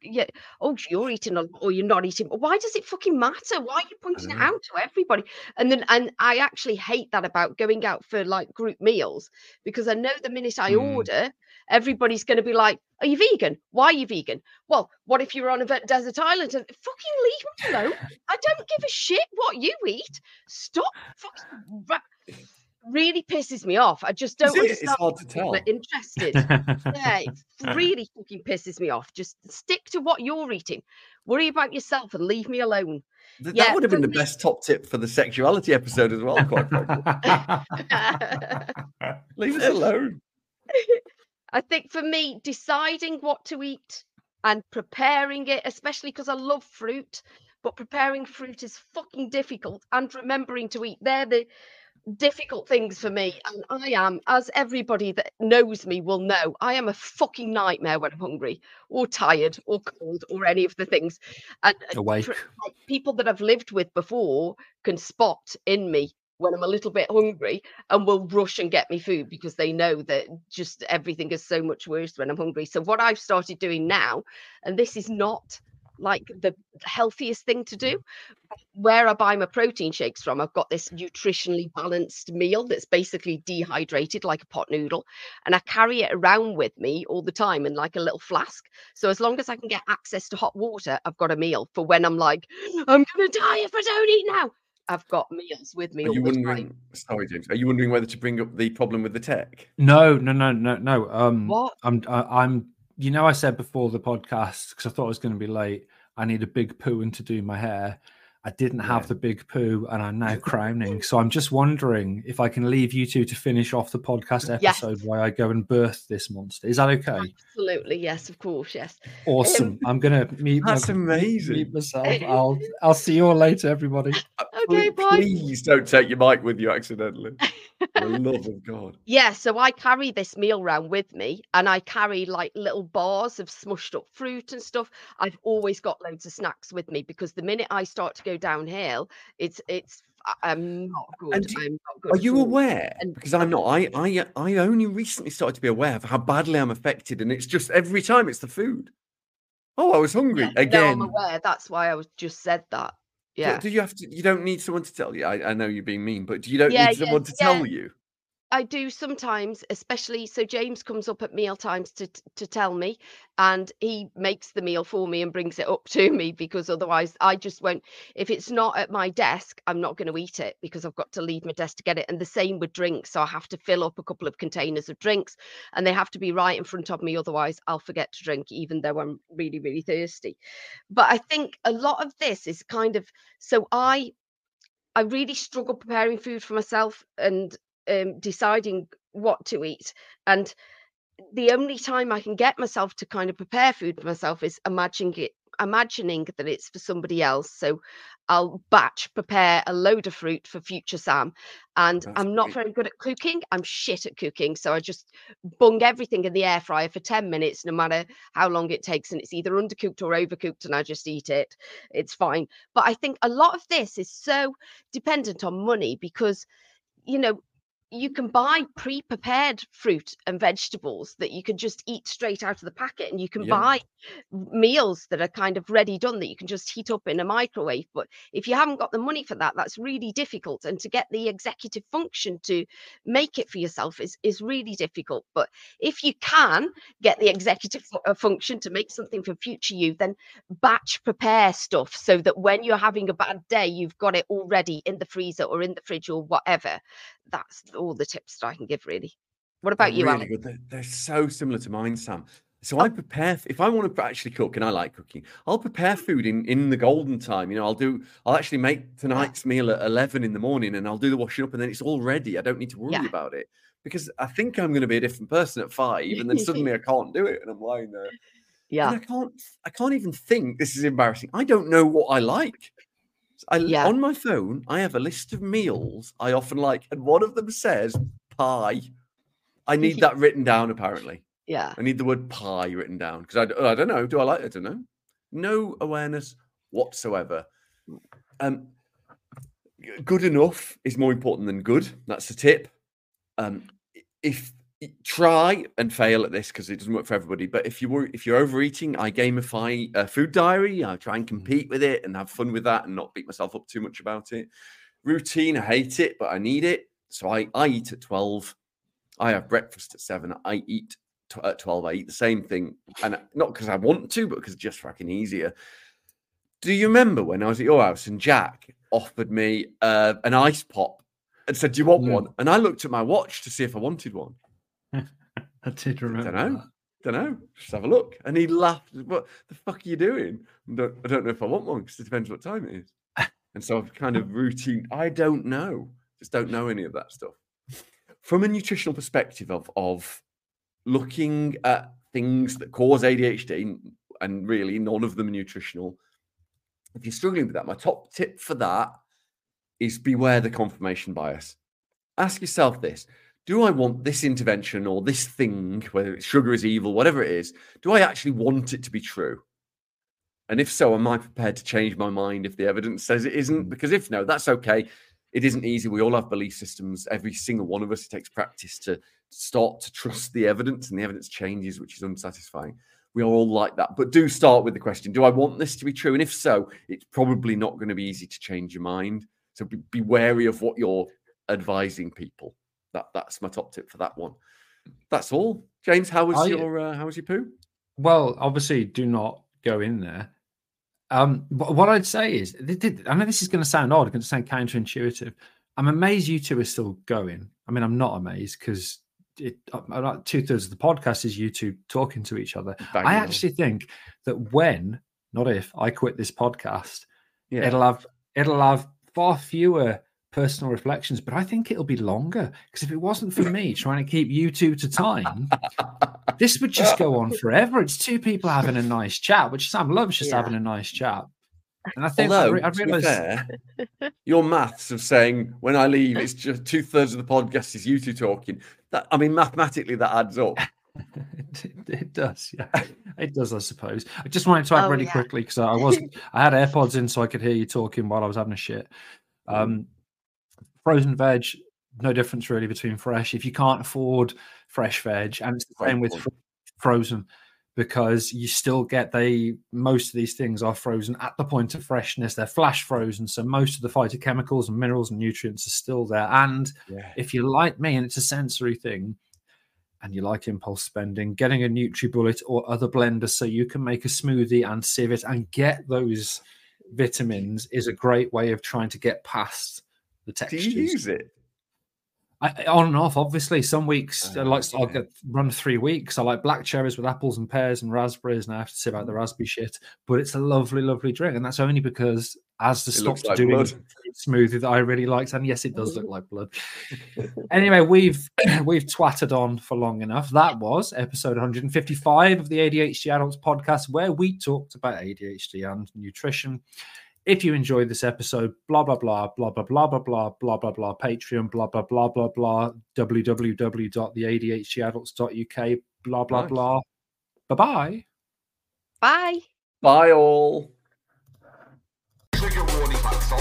Yeah, oh, you're eating a lot or you're not eating? Why does it fucking matter? Why are you pointing it out to everybody? And then, and I actually hate that about going out for like group meals because I know the minute I Mm. order, everybody's going to be like, "Are you vegan? Why are you vegan? Well, what if you're on a desert island and fucking leave me alone? I don't give a shit what you eat. Stop fucking. Ra- really pisses me off. I just don't it? It's understand hard to tell. interested. yeah, it (laughs) really fucking pisses me off. Just stick to what you're eating. Worry about yourself and leave me alone. Th- Yeah, that would have been the me- best top tip for the sexuality episode as well. Quite frankly, (laughs) (laughs) leave us alone. I think for me, deciding what to eat and preparing it, especially because I love fruit, but preparing fruit is fucking difficult and remembering to eat, they're the difficult things for me. And I am, as everybody that knows me will know, I am a fucking nightmare when I'm hungry or tired or cold or any of the things. And Awake. people that I've lived with before can spot in me when I'm a little bit hungry and will rush and get me food because they know that just everything is so much worse when I'm hungry. So what I've started doing now, and this is not like the healthiest thing to do, mm. where I buy my protein shakes from, I've got this nutritionally balanced meal that's basically dehydrated like a pot noodle, and I carry it around with me all the time in like a little flask. So as long as I can get access to hot water, I've got a meal for when I'm like, I'm gonna die if I don't eat now. I've got meals with me Are all you the time. wondering? Sorry, James. Are you wondering whether to bring up the problem with the tech? No, no, no, no, no. Um, What? I'm, I, I'm. You know, I said before the podcast because I thought I was going to be late. I need a big poo and to do my hair. I didn't have Yeah. the big poo, and I'm now (laughs) crowning. So I'm just wondering if I can leave you two to finish off the podcast Yes. episode while I go and birth this monster. Is that okay? Absolutely, yes, of course, yes. Awesome. Um, I'm gonna meet That's my, amazing. Mute myself. I'll. I'll see you all later, everybody. (laughs) Okay, Please- bye. Please don't take your mic with you accidentally. (laughs) For the love of God. (laughs) Yeah, so I carry this meal round with me and I carry like little bars of smushed up fruit and stuff. I've always got loads of snacks with me because the minute I start to go downhill, it's it's I'm not good. do- I'm not good Are you all. aware? And- Because I'm not. I, I I only recently started to be aware of how badly I'm affected, and it's just every time it's the food. Oh, I was hungry Yeah, No, again. I'm aware. That's why I was just said that. Do- Yeah. Do you have to? You don't need someone to tell you. I, I know you're being mean, but do you don't Yeah, need yeah, someone to yeah. tell you. I do sometimes, especially so James comes up at meal times to to tell me, and he makes the meal for me and brings it up (laughs) to me because otherwise I just won't. If it's not at my desk, I'm not going to eat it because I've got to leave my desk to get it. And the same with drinks, so I have to fill up a couple of containers of drinks, and they have to be right in front of me. Otherwise, I'll forget to drink, even though I'm really really thirsty. But I think a lot of this is kind of so I I really struggle preparing food for myself and um, deciding what to eat. And the only time I can get myself to kind of prepare food for myself is imagining it, imagining that it's for somebody else. So I'll batch prepare a load of fruit for future Sam. And That's I'm not great. very good at cooking. I'm shit at cooking. So I just bung everything in the air fryer for 10 minutes, no matter how long it takes. And it's either undercooked or overcooked, and I just eat it. It's fine. But I think a lot of this is so dependent on money because, you know, you can buy pre-prepared fruit and vegetables that you can just eat straight out of the packet and you can Yeah. buy meals that are kind of ready done that you can just heat up in a microwave. But if you haven't got the money for that that's really difficult and to get the executive function to make it for yourself is is really difficult. But if you can get the executive uh, function to make something for future you then batch prepare stuff so that when you're having a bad day you've got it already in the freezer or in the fridge or whatever. That's all the tips that i can give really what about They're you really Alan? They're, they're so similar to mine, Sam. So I oh. prepare if I want to actually cook, and I like cooking. I'll prepare mm. food in in the golden time. You know, I'll do. I'll actually make tonight's meal at eleven in the morning, and I'll do the washing up, and then it's all ready. I don't need to worry Yeah. about it because I think I'm going to be a different person at five, and then suddenly I (laughs) can't do it, and I'm lying there. yeah And I can't. I can't even think. This is embarrassing. I don't know what I like. I Yeah. on my phone. I have a list of meals I often like, and one of them says pie. I need that written down. Apparently, yeah I need the word pie written down because I don't know. Do I like? it? I don't know. No awareness whatsoever. Um, good enough is more important than good. That's the tip. Um, if try and fail at this because it doesn't work for everybody. But if you were if you're overeating, I gamify a food diary. I try and compete with it and have fun with that and not beat myself up too much about it. Routine, I hate it, but I need it. So I I eat at twelve. I have breakfast at seven. I eat tw- at twelve. I eat the same thing, and not because I want to, but because it's just fucking easier. Do you remember when I was at your house and Jack offered me uh, an ice pop and said, "Do you want Mm. one?" And I looked at my watch to see if I wanted one. (laughs) I did remember. Don't know. Don't know. Just have a look. And he laughed. What the fuck are you doing? I don't, I don't know if I want one because it depends what time it is. (laughs) And so I've kind of routine. I don't know. Just don't know any of that stuff. From a nutritional perspective of of looking at things that cause ADHD, and really none of them are nutritional. If you're struggling with that, my top tip for that is beware the confirmation bias. Ask yourself this do I want this intervention or this thing, whether it's sugar is evil, whatever it is, do I actually want it to be true? And if so, am I prepared to change my mind if the evidence says it isn't? Mm. Because if no, that's okay. It isn't easy. We all have belief systems. Every single one of us, it takes practice to start to trust the evidence, and the evidence changes, which is unsatisfying. We are all like that. But do start with the question Do I want this to be true? And if so, it's probably not going to be easy to change your mind. So be, be wary of what you're advising people. That that's my top tip for that one. That's all. James, how was I- your uh, how was your poo? Well, obviously, do not go in there. Um, but what I'd say is, I know this is going to sound odd, going to sound counterintuitive. I'm amazed you two are still going. I mean, I'm not amazed because it about two thirds of the podcast is you two talking to each other. Bang I on. actually think that when, not if, I quit this podcast, yeah. it'll have it'll have far fewer personal reflections, but I think it'll be longer because if it wasn't for me trying to keep you two to time, this would just go on forever. It's two people having a nice chat, which Sam loves just Yeah. having a nice chat. And I think I, Although, re- I to be realize fair, your maths of saying when I leave, it's just two thirds of the podcast is you two talking. That I mean, mathematically, that adds up. (laughs) it, it does, yeah, it does. I suppose. I just wanted to add Oh, really yeah. quickly because I wasn't. I had (laughs) AirPods in so I could hear you talking while I was having a shit. Um, frozen veg, no difference really between fresh. If you can't afford fresh veg, and it's the same with fr- frozen, because you still get they most of these things are frozen at the point of freshness. They're flash frozen, so most of the phytochemicals and minerals and nutrients are still there. And Yeah. if you're like me and it's a sensory thing and you like impulse spending, getting a NutriBullet or other blender so you can make a smoothie and sieve it and get those vitamins is a great way of trying to get past the Do you use it? I, on and off, obviously. Some weeks, I Ah, like I'll get run three weeks. I like black cherries with apples and pears and raspberries, and I have to sieve out Mm. the raspberry shit. But it's a lovely, lovely drink, and that's only because as the It stopped like doing blood. smoothie that I really liked, and yes, it does look like blood. (laughs) anyway, we've (clears throat) we've twatted on for long enough. That was episode 155 of the ADHD Adults podcast, where we talked about ADHD and nutrition. If you enjoyed this episode, blah blah blah blah blah blah blah blah blah blah blah Patreon blah blah blah blah blah www.theadhdadults.uk blah blah blah. Bye bye. Bye. Bye all. Trigger warning klaxon.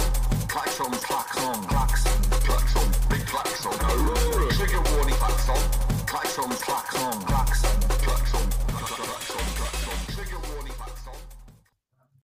Klaxon, klaxon, klaxon, klaxon, big klaxon. Trigger warning klaxon. Klaxon, klaxon, klaxon.